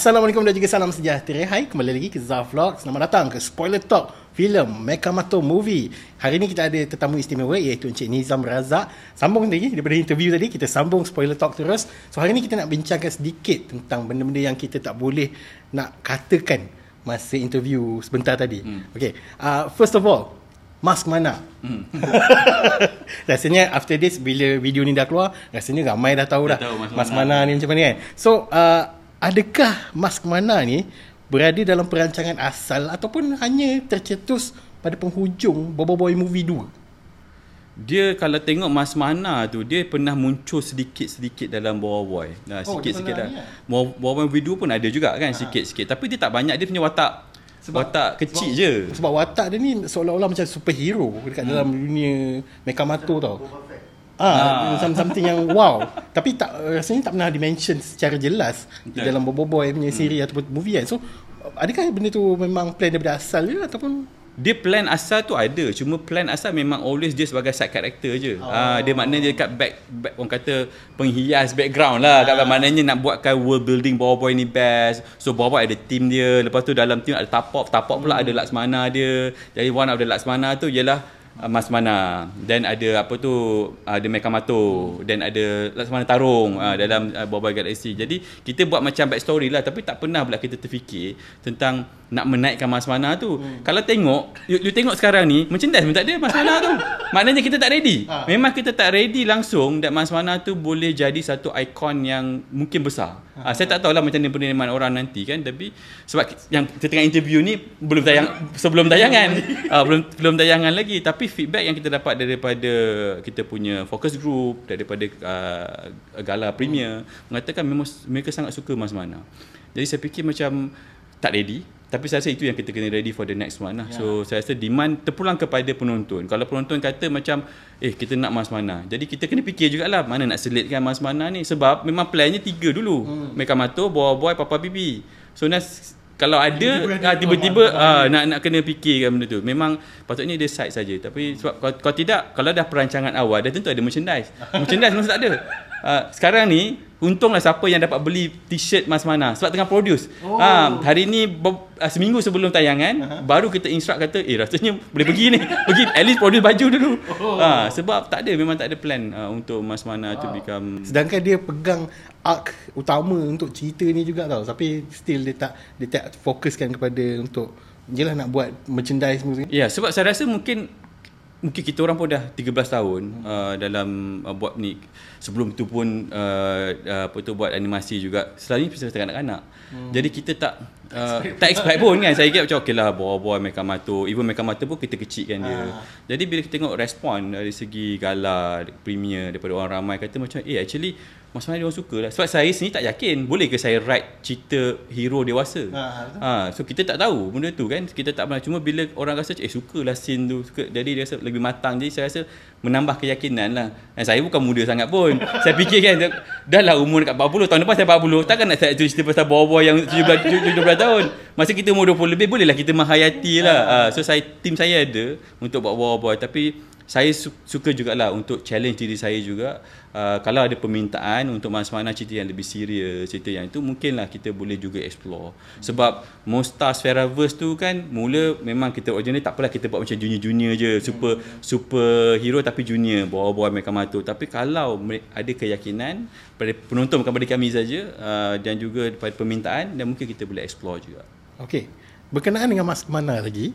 Assalamualaikum dan juga salam sejahtera. Hai, kembali lagi ke Zaf Vlog. Selamat datang ke Spoiler Talk filem Mekamato Movie. Hari ini kita ada tetamu istimewa iaitu Encik Nizam Razak. Sambung lagi daripada interview tadi, kita sambung Spoiler Talk terus. So hari ini kita nak bincangkan sedikit tentang benda-benda yang kita tak boleh nak katakan masa interview sebentar tadi. Hmm. Okay, uh, first of all, Mask mana? Hmm. rasanya after this bila video ni dah keluar, rasanya ramai dah tahu dah, dah tahu mask mana. mana ni macam mana kan. So, uh, adakah mask mana ni berada dalam perancangan asal ataupun hanya tercetus pada penghujung Bobo Boy Movie 2? Dia kalau tengok Mas Mana tu dia pernah muncul sedikit-sedikit dalam Bobo Boy. Nah, oh, sikit-sikit dah. Bobo Boy Movie 2 pun ada juga kan ha. sikit-sikit. Tapi dia tak banyak dia punya watak sebab watak kecil sebab, je. Sebab watak dia ni seolah-olah macam superhero dekat hmm. dalam dunia Mekamato tau. Ah, ah. something yang wow. Tapi tak rasanya tak pernah dimention secara jelas di dalam Bobo Boy punya hmm. siri ataupun movie kan. So adakah benda tu memang plan daripada asal je ataupun dia plan asal tu ada cuma plan asal memang always dia sebagai side character je oh. uh, dia maknanya dia dekat back, back orang kata penghias background lah uh. maknanya nak buatkan world building Bobo Boy ni best so Bobo Boy ada team dia lepas tu dalam team ada Tapop Tapop pula hmm. ada Laksmana dia jadi one of the Laksmana tu ialah Mas Mana dan ada apa tu ada uh, Mekamato dan ada Laksmana Tarung uh, dalam uh, Bobo Galaxy jadi kita buat macam back story lah tapi tak pernah pula kita terfikir tentang nak menaikkan mas mana tu. Hmm. Kalau tengok, you, you tengok sekarang ni, merchandise pun tak ada mas mana tu. Maknanya kita tak ready. Ha. Memang kita tak ready langsung dan mas mana tu boleh jadi satu ikon yang mungkin besar. Ha. Saya tak tahulah macam mana penerimaan orang nanti kan, tapi sebab yang kita tengah interview ni belum tayang sebelum tayangan. ha, belum belum tayangan lagi, tapi feedback yang kita dapat daripada kita punya focus group, daripada uh, gala premier hmm. mengatakan memang mereka sangat suka mas mana. Jadi saya fikir macam tak ready tapi saya rasa itu yang kita kena ready for the next one lah. Yeah. So saya rasa demand terpulang kepada penonton. Kalau penonton kata macam eh kita nak mas mana. Jadi kita kena fikir jugalah mana nak selitkan mas mana ni sebab memang plannya tiga dulu. Hmm. Meka Mato, Boy Boy, Papa Bibi. So nas kalau ada tiba-tiba, ah, tiba-tiba ah, nak nak kena fikirkan benda tu. Memang patutnya dia side saja. Tapi sebab kalau, kalau tidak kalau dah perancangan awal dah tentu ada merchandise. merchandise mesti tak ada. Uh, sekarang ni Untunglah siapa yang dapat beli t-shirt Mas Mana sebab tengah produce. Oh. Ha, hari ni uh, seminggu sebelum tayangan uh-huh. baru kita instruct kata eh rasanya boleh pergi ni. pergi at least produce baju dulu. Oh. Ha, sebab tak ada memang tak ada plan uh, untuk Mas Mana wow. tu become sedangkan dia pegang arc utama untuk cerita ni juga tau tapi still dia tak dia tak fokuskan kepada untuk jelah nak buat merchandise Ya yeah, sebab saya rasa mungkin mungkin kita orang pun dah 13 tahun uh, dalam uh, buat ni. Sebelum tu pun uh, uh, apa tu buat animasi juga. Selalunya pasal anak-anak hmm. jadi kita tak uh, tak expect pun kan. Saya ingat macam okey lah boy-boy Mecha Mato even Mecha Mato pun kita kecilkan dia. Ha. jadi bila kita tengok respon dari segi gala premier daripada orang ramai kata macam eh actually Mas Mari orang suka lah. Sebab saya sendiri tak yakin Boleh ke saya write cerita hero dewasa. Ha, ha, So kita tak tahu benda tu kan. Kita tak pernah Cuma bila orang rasa Eh suka lah scene tu suka. Jadi dia rasa lebih matang. Jadi saya rasa Menambah keyakinan lah. Dan saya bukan muda sangat pun. Saya fikir kan Dah lah umur dekat 40 Tahun depan saya 40 Takkan nak saya cerita pasal bawa-bawa yang 17, 17 tahun. Masa kita umur 20 lebih Bolehlah kita menghayati lah. Ha, So saya tim saya ada Untuk buat bawa-bawa Tapi saya su- suka jugalah untuk challenge diri saya juga. Uh, kalau ada permintaan untuk mana-mana cerita yang lebih serius cerita yang itu mungkinlah kita boleh juga explore. Sebab Monster Spheraverse tu kan mula memang kita original tak apalah kita buat macam junior-junior je super super hero tapi junior bawa-bawa mereka matu tapi kalau ada keyakinan pada penonton bukan pada kami saja uh, dan juga pada permintaan dan mungkin kita boleh explore juga. Okey. Berkenaan dengan mas mana lagi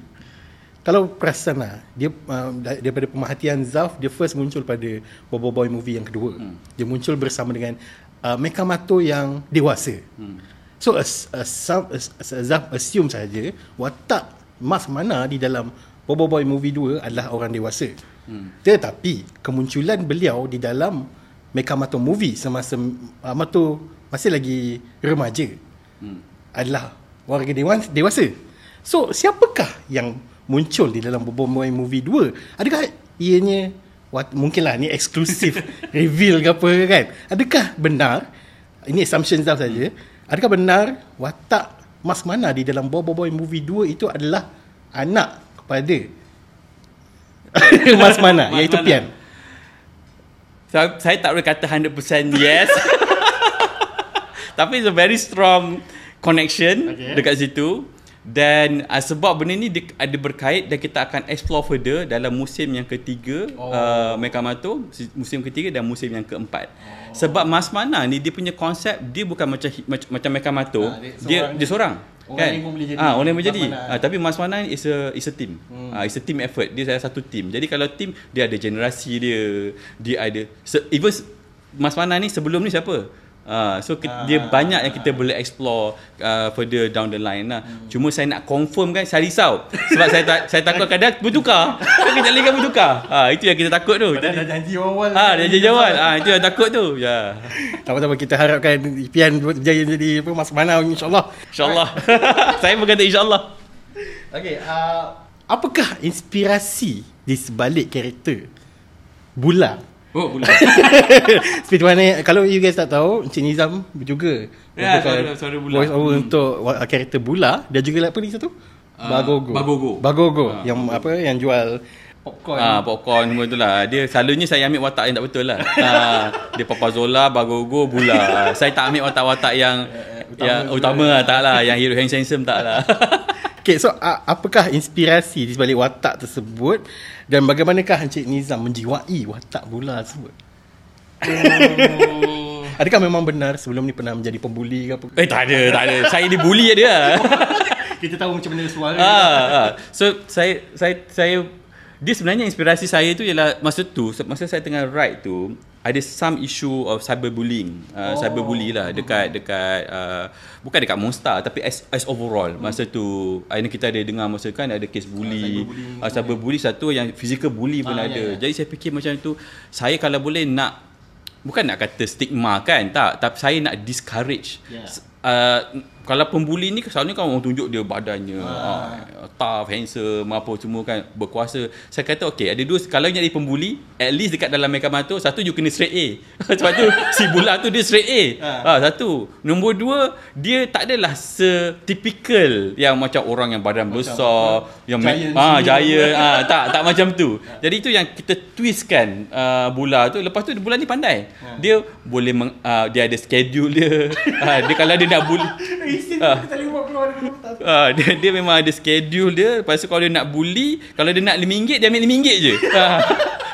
kalau perasan lah dia uh, daripada pemerhatian Zaf dia first muncul pada Bobo Boy movie yang kedua hmm. dia muncul bersama dengan uh, Mekamato yang dewasa hmm. so as, as, as, as, as Zaf assume saja watak Mas Mana di dalam Bobo Boy movie 2 adalah orang dewasa hmm. tetapi kemunculan beliau di dalam Mekamato movie semasa uh, Mato masih lagi remaja hmm. adalah warga dewasa so siapakah yang muncul di dalam Bobo Boy Movie 2 adakah ianya what, mungkinlah ni eksklusif reveal ke apa kan? Adakah benar ini assumption dah saja adakah benar watak Mas Mana di dalam Bobo Boy Movie 2 itu adalah anak kepada Mas Mana Mas iaitu Mana. Pian? So, saya tak boleh kata 100% yes. Tapi it's a very strong connection Okay. dekat situ dan uh, sebab benda ni dia ada berkait dan kita akan explore further dalam musim yang ketiga Oh. uh, Mekamato si- musim ketiga dan musim yang keempat. Oh. Sebab Mas Mana ni dia punya konsep dia bukan macam macam, macam Mekamato, Ah, dia dia seorang- dia seorang. Orang kan? lain pun boleh jadi Ah, orang lain boleh Mas jadi. Mana. Ah, tapi Mas Mana is a is a team. Hmm. Ah, it's a team effort. Dia salah satu team. Jadi kalau team dia ada generasi dia, dia ada se, even Mas Mana ni sebelum ni siapa? Ah, so kita, dia banyak yang kita boleh explore uh, further down the line lah. Hmm. Cuma saya nak confirm kan saya risau. Sebab saya tak saya takut kadang bertukar. Kan kejap lagi kan bertukar. Ah, itu yang kita takut tu. Dah, dah janji awal. Ah, dia jadi awal. Ah, itu yang takut tu. Ya. Sama-sama kita harapkan Pian berjaya jadi apa Mas Mana insyaAllah. InsyaAllah. saya berkata insyaAllah. Okay, uh, apakah inspirasi di sebalik karakter Bula? Oh, boleh. Seperti mana kalau you guys tak tahu Encik Nizam juga Ya, merupakan suara- suara Bula. voice over Hmm. untuk wa- karakter Bula dia juga apa ni satu Ah, Bagogo Bagogo. Bagogo Ah. yang apa yang jual popcorn Ah, popcorn semua tu lah. Dia selalunya saya ambil watak yang tak betul lah. ah, dia Papa Zola, Bagogo, Bula. saya tak ambil watak-watak yang utama yang utama lah, tak lah. Yang hero handsome handsome tak lah. Okay, so uh, apakah inspirasi di sebalik watak tersebut dan bagaimanakah Encik Nizam menjiwai watak Bula tersebut? Adakah memang benar sebelum ni pernah menjadi pembuli ke apa? eh, tak ada, tak ada. Saya dibuli dia. Kita tahu macam mana suara ah, ah. So saya saya saya dia sebenarnya inspirasi saya tu ialah masa tu masa saya tengah write tu ada some issue of cyberbullying. Uh, oh. cyberbully lah dekat dekat uh, bukan dekat Monster tapi as, as overall. Masa tu ini kita ada dengar masa kan ada kes bully. Uh, cyberbully satu yang physical bully pun Ah, ada. ya, ya. jadi saya fikir macam tu saya kalau boleh nak bukan nak kata stigma kan tak tapi saya nak discourage. Ya. uh, kalau pembuli ni selalunya kan orang tunjuk dia badannya ah. tough handsome apa semua kan berkuasa. Saya kata okey ada dua kalau jadi pembuli at least dekat dalam makeup tu satu you kena straight A. Sebab tu si Bula tu dia straight A. Ah. ah. satu. Nombor dua dia tak adalah setypical yang macam orang yang badan besar yang giant ah giant ah tak tak macam tu. Jadi itu yang kita twistkan uh, Bula tu. Lepas tu Bula ni pandai. Dia boleh meng, uh, dia ada schedule dia. Uh, dia kalau dia nak bully Ah. Ah, dia, dia memang ada schedule dia. Lepas tu kalau dia nak bully Kalau dia nak RM5 Dia ambil RM5 je. Ah,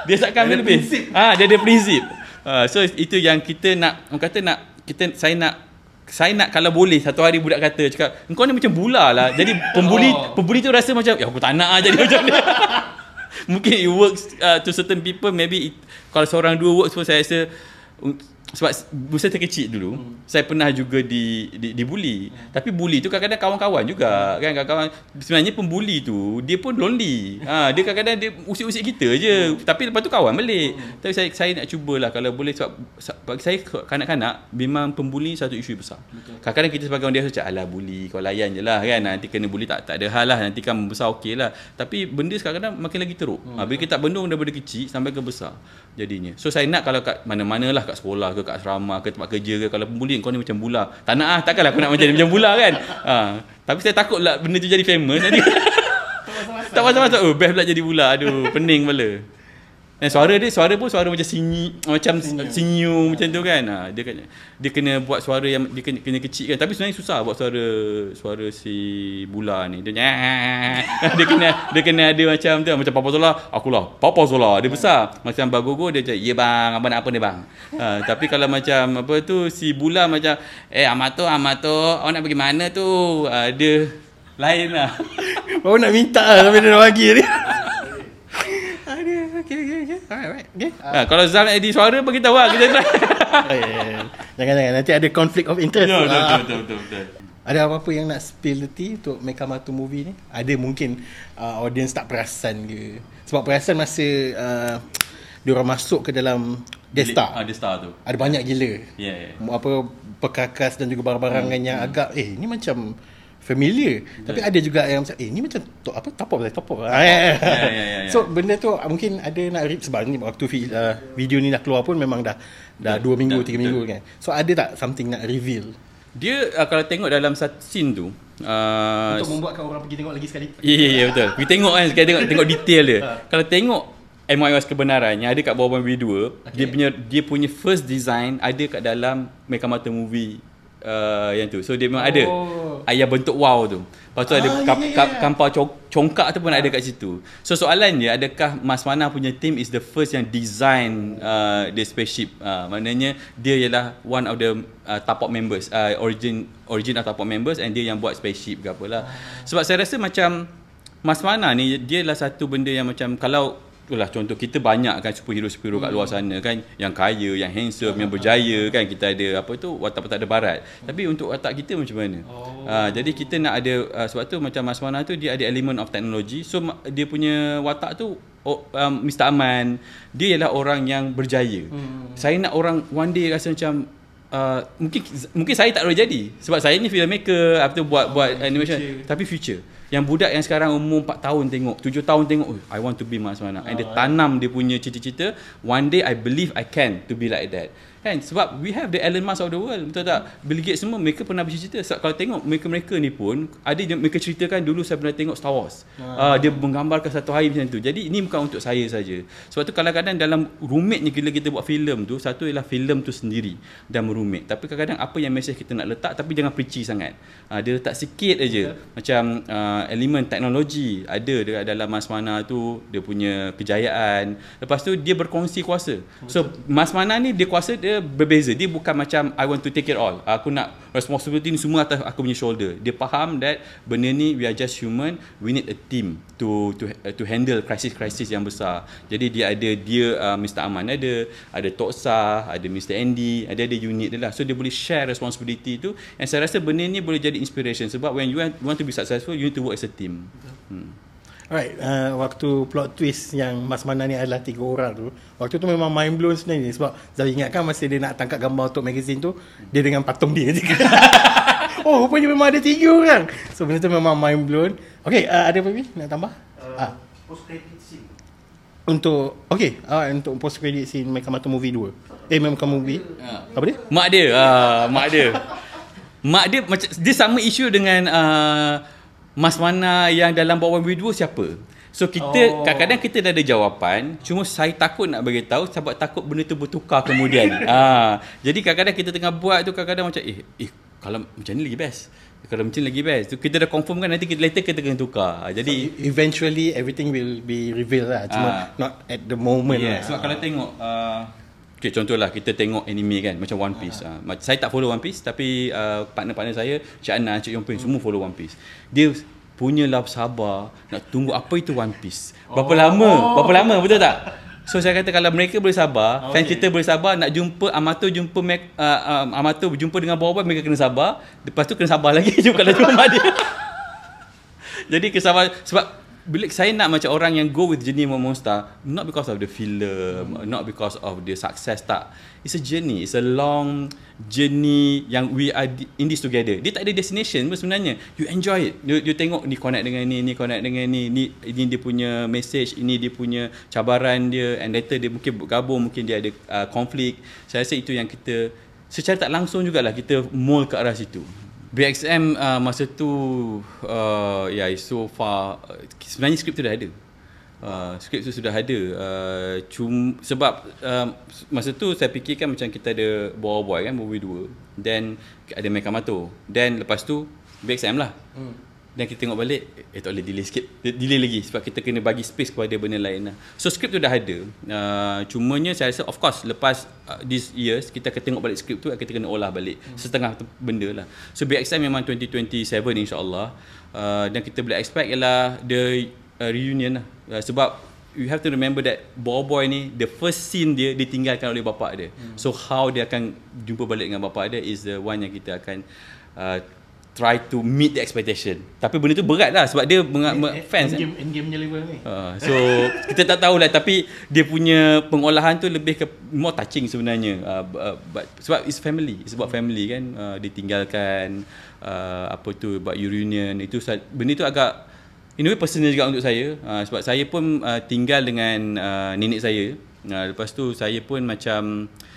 Dia takkan ambil lebih. ah, Dia ada prinsip. Ah, So itu yang kita nak Orang kata nak kita Saya nak saya nak kalau boleh satu hari budak kata cakap engkau ni macam bula lah. Jadi pembuli Oh. pembuli tu rasa macam ya aku tak nak lah jadi macam ni. Mungkin it works uh, to certain people maybe it, kalau seorang dua works pun saya rasa sebab masa saya kecil dulu hmm. saya pernah juga di di dibuli hmm. tapi bully tu kadang-kadang kawan-kawan juga kan kawan-kawan sebenarnya pembuli tu dia pun lonely ha dia kadang-kadang dia usik-usik kita je hmm. tapi lepas tu kawan balik hmm. tapi saya saya nak cubalah kalau boleh sebab bagi saya kanak-kanak memang pembuli satu isu besar Betul. kadang-kadang kita sebagai orang dewasa cakap alah bully kau layan je lah kan nanti kena bully tak tak ada hal lah nanti kan besar okey lah tapi benda kadang-kadang makin lagi teruk hmm. ha, bila kita tak bendung daripada kecil sampai ke besar jadinya so saya nak kalau kat mana-mana lah kat sekolah ke kat asrama ke tempat kerja ke kalau pembuli kau ni macam bula. Tak nak ah takkanlah aku nak macam macam bula kan? Ha, tapi saya takut lah benda tu jadi famous nanti tak masa-masa oh best pula jadi bula. Aduh pening kepala dan suara dia suara pun suara macam sinyi macam Senyum. senyum macam tu kan. Ha, dia kena dia kena buat suara yang dia kena, kena kecil kan. Tapi sebenarnya susah buat suara suara si bula ni. Dia dia kena dia kena ada macam tu. Macam Papa Zola akulah Papa Zola. Dia besar. Macam Bagogo dia macam ya bang abang nak apa ni bang? Ha, tapi kalau macam apa tu si bula macam eh Amato Amato awak nak pergi mana tu? Ha, dia lain lah. Baru nak minta lah Tapi dia bagi Aduh Okay okay okay. Alright alright. Okay. Ha, kalau Zal nak edit suara bagi tahu lah kita try. Oh, ya. Jangan-jangan Nanti ada conflict of interest. Betul, Ah. betul, betul, betul, betul. Ada apa-apa yang nak spill nanti Untuk Mekamatu movie ni? Ada mungkin uh, Audience tak perasan ke? Sebab perasan masa uh, Diorang masuk ke dalam Death Star. Ah, Death Star tu. Ada banyak gila. Ya, ya. Apa Perkakas dan juga barang-barangan yang agak Eh ni macam Familiar Tapi ada juga yang macam Eh ni macam to, Apa Top up Top up ah, ya, ya. ya, ya, ya. So benda tu Mungkin ada nak re- Sebab ni waktu vi- uh, Video ni dah keluar pun Memang dah Dah 2 minggu dah, 3 minggu kan So ada tak Something nak reveal Dia uh, kalau tengok dalam satu scene tu uh, Untuk membuatkan orang pergi tengok lagi sekali Ya, ya, ya betul. Kita tengok kan, sekali tengok tengok detail dia. Kalau tengok MYOS kebenaran yang ada kat bawah movie 2, okay. dia punya dia punya first design ada kat dalam Mekamata movie uh, yang tu. So dia memang ada Oh. ayah bentuk wow tu. Lepas tu Ah, ada ya, kap, ya, ya. kap, kampau cong- congkak tu pun ada kat situ. So soalan dia adakah Mas Mana punya team is the first yang design uh, the spaceship. Uh, maknanya dia ialah one of the uh, Tapok members, uh, origin origin of Tapok members and dia yang buat spaceship ke apalah. Sebab saya rasa macam Mas Mana ni dia adalah satu benda yang macam kalau Itulah contoh kita banyak kan superhero-superhero kat luar sana kan yang kaya, yang handsome, yang berjaya kan kita ada apa tu watak-watak ada barat. Tapi untuk watak kita macam mana? Oh. Uh, jadi kita nak ada uh, sebab tu macam Mas Mana tu dia ada element of technology. So dia punya watak tu oh, um, Mr Aman dia ialah orang yang berjaya. Hmm. Saya nak orang one day rasa macam Uh, mungkin mungkin saya tak boleh jadi. Sebab saya ni filmmaker apa tu buat oh, buat animation. Future. tapi future. Yang budak yang sekarang umur 4 tahun tengok 7 tahun tengok oh, I want to be Mas Mana and dia tanam dia punya cita-cita one day I believe I can to be like that kan? Sebab we have the Elon Musk of the world betul tak? Bill Gates semua mereka pernah bercita sebab kalau tengok mereka-mereka ni pun ada mereka ceritakan dulu saya pernah tengok Star Wars. Uh, dia menggambarkan satu hari macam tu. Jadi ini bukan untuk saya saja. Sebab tu kadang-kadang dalam rumitnya bila kita buat filem tu satu ialah filem tu sendiri dan merumit. Tapi kadang-kadang apa yang message kita nak letak tapi jangan preachy sangat. Uh, dia letak sikit aja macam uh, elemen teknologi ada dekat dalam Mas Mana tu dia punya kejayaan. Lepas tu dia berkongsi kuasa. So Mas Mana ni dia kuasa dia berbeza. Dia bukan macam I want to take it all. Aku nak responsibility ni semua atas aku punya shoulder. Dia faham that benda ni we are just human. We need a team to to uh, to handle krisis-krisis yang besar. Jadi dia ada dia uh, Mr Aman ada ada Tok Sah ada Mr Andy ada ada unit dia lah. So dia boleh share responsibility tu. And saya rasa benda ni boleh jadi inspiration sebab when you want, want to be successful you need to work as a team. Hmm. Alright, uh, waktu plot twist yang Mas Mana ni adalah tiga orang tu Waktu tu memang mind blown sebenarnya Sebab Zal ingatkan masa dia nak tangkap gambar untuk magazine tu Dia dengan patung dia je Oh rupanya memang ada tiga orang So benda tu memang mind blown Okay, uh, ada apa lagi nak tambah? Uh, Ah. Post credit scene. Untuk, okay, uh, untuk post credit scene Mekamata Movie 2 Eh, Mekamata Movie Apa dia? Mak dia, ah, mak dia. Mak dia macam dia sama isu dengan uh, Mas Mana yang dalam bawah video siapa? So kita Oh. kadang-kadang kita dah ada jawapan, cuma saya takut nak bagi tahu sebab takut benda tu bertukar kemudian. ah, jadi kadang-kadang kita tengah buat tu kadang-kadang macam eh eh kalau macam ni lagi best. Kalau macam ni lagi best. Tu kita dah confirm kan nanti kita later kita kena tukar. Ah, Jadi Eventually everything will be revealed lah Cuma Ah. not at the moment Yeah, lah sebab kalau tengok uh, Okay, contohlah kita tengok anime kan macam One Piece. Uh, saya tak follow One Piece tapi uh, partner-partner saya Cik Ana, Cik Yongpin semua follow One Piece. Dia punya lah sabar nak tunggu apa itu One Piece. Berapa oh. lama? Berapa lama betul tak? So saya kata kalau mereka boleh sabar, okay. fans kita boleh sabar nak jumpa Amato jumpa Mac, uh, uh, Amato berjumpa dengan Boba mereka kena sabar. Lepas tu kena sabar lagi juga kalau jumpa mak dia. Jadi kesabaran sebab bila saya nak macam orang yang go with journey monster not because of the film hmm. not because of the success tak. It's a journey. It's a long journey yang we are in this together. Dia tak ada destination pun sebenarnya. You enjoy it. You, you tengok ni connect dengan ni ni connect dengan ni ni ini dia punya message ini dia punya cabaran dia and later dia mungkin bergabung mungkin dia ada uh, konflik saya rasa itu yang kita secara tak langsung jugalah kita mold ke arah situ BXM uh, masa tu uh, yeah, so far uh, sebenarnya skrip tu dah ada. Uh, skrip tu sudah ada. Uh, cum, sebab uh, masa tu saya fikirkan macam kita ada Boy Boy kan movie 2. Then ada Mekamato. Then lepas tu BXM lah. Hmm. Dan kita tengok balik Eh tak boleh delay sikit. Delay lagi Sebab kita kena bagi space Kepada benda lain lah. So skrip tu dah ada. Uh, Cumanya saya rasa Of course Lepas uh, This years Kita akan tengok balik skrip tu Kita kena olah balik hmm. Setengah benda lah. So BXM memang 2027 insyaAllah. Uh, Dan kita boleh expect Ialah The uh, reunion lah. Uh, Sebab You have to remember that Boy Boy ni The first scene dia Ditinggalkan oleh bapak dia. Hmm. So how dia akan Jumpa balik dengan bapak dia Is the one yang kita akan uh, try to meet the expectation. Tapi benda tu berat lah sebab dia menga- me- fans. Endgame, endgame punya level ni Uh, so kita tak tahulah tapi dia punya pengolahan tu lebih ke more touching sebenarnya. Uh, uh, but sebab it's family, it's about family kan. Uh, ditinggalkan uh, apa tu buat reunion itu benda tu agak in a way personal juga untuk saya uh, sebab saya pun uh, tinggal dengan uh, nenek saya. Uh, lepas tu saya pun macam uh,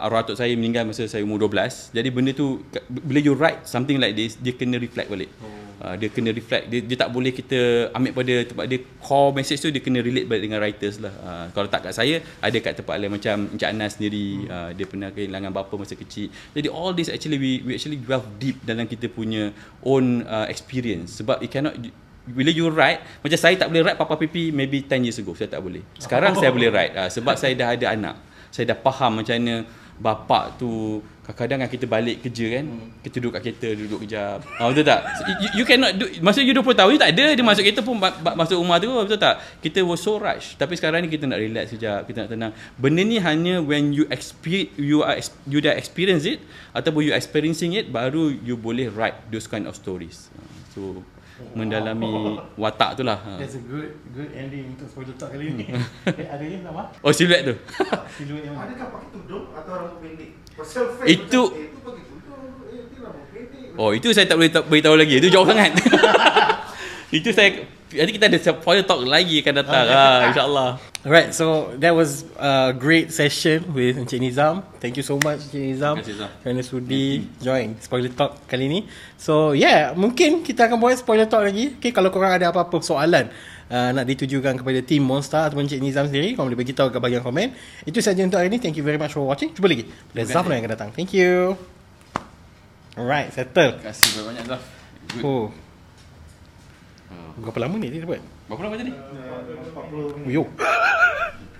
arwah atuk saya meninggal masa saya umur 12. Jadi benda tu bila you write something like this dia kena reflect balik. Oh. Uh, dia kena reflect. Dia, dia tak boleh kita ambil pada tempat dia. Core message tu dia kena relate balik dengan writers lah. Uh, kalau tak kat saya ada kat tempat lain macam Encik Anas sendiri. Uh, dia pernah kehilangan bapa masa kecil. Jadi all this actually we, we actually delve deep dalam kita punya own uh, experience. Sebab it cannot bila you write macam saya tak boleh write Papa Pipi maybe 10 years ago. Saya tak boleh. Sekarang saya boleh write. Uh, sebab saya dah ada anak saya dah faham macam mana bapak tu kadang-kadang kan kita balik kerja kan hmm. kita duduk kat kereta duduk kejap. Ah, betul tak? You, you cannot do masa you 20 tahun you tak ada dia masuk kereta pun masuk rumah tu betul tak? Kita was so rush. Tapi sekarang ni kita nak relax sekejap kita nak tenang. Benda ni hanya when you experience you are you dah experience it ataupun you experiencing it baru you boleh write those kind of stories. Ah, so mendalami watak tu lah. That's a good good ending untuk spoiler talk kali ni. eh, ada ni nama? Oh siluet tu. siluet yang mana? Adakah pakai tudung atau rambut pendek? Pasal face itu macam, eh, itu pakai tudung, eh, itu rambut pendek. Oh itu saya tak boleh tak beritahu lagi. Itu jauh sangat. itu saya nanti kita ada spoiler talk lagi akan datang. Okay. Ah, InsyaAllah. Alright, so that was a great session with Encik Nizam. Thank you so much Encik Nizam. Kerana sudi join spoiler talk kali ni. So yeah, mungkin kita akan buat spoiler talk lagi. Okay, kalau korang ada apa-apa soalan uh, nak ditujukan kepada team Monster ataupun Encik Nizam sendiri, korang boleh beritahu kat bahagian komen. Itu saja untuk hari ni. Thank you very much for watching. Cuba lagi. Pada Zaf yang akan datang. Thank you. Alright, settle. Terima kasih banyak Zaf. Oh. Berapa lama ni dia dapat? Berapa lama tadi? Uh, 40 minit. Yo.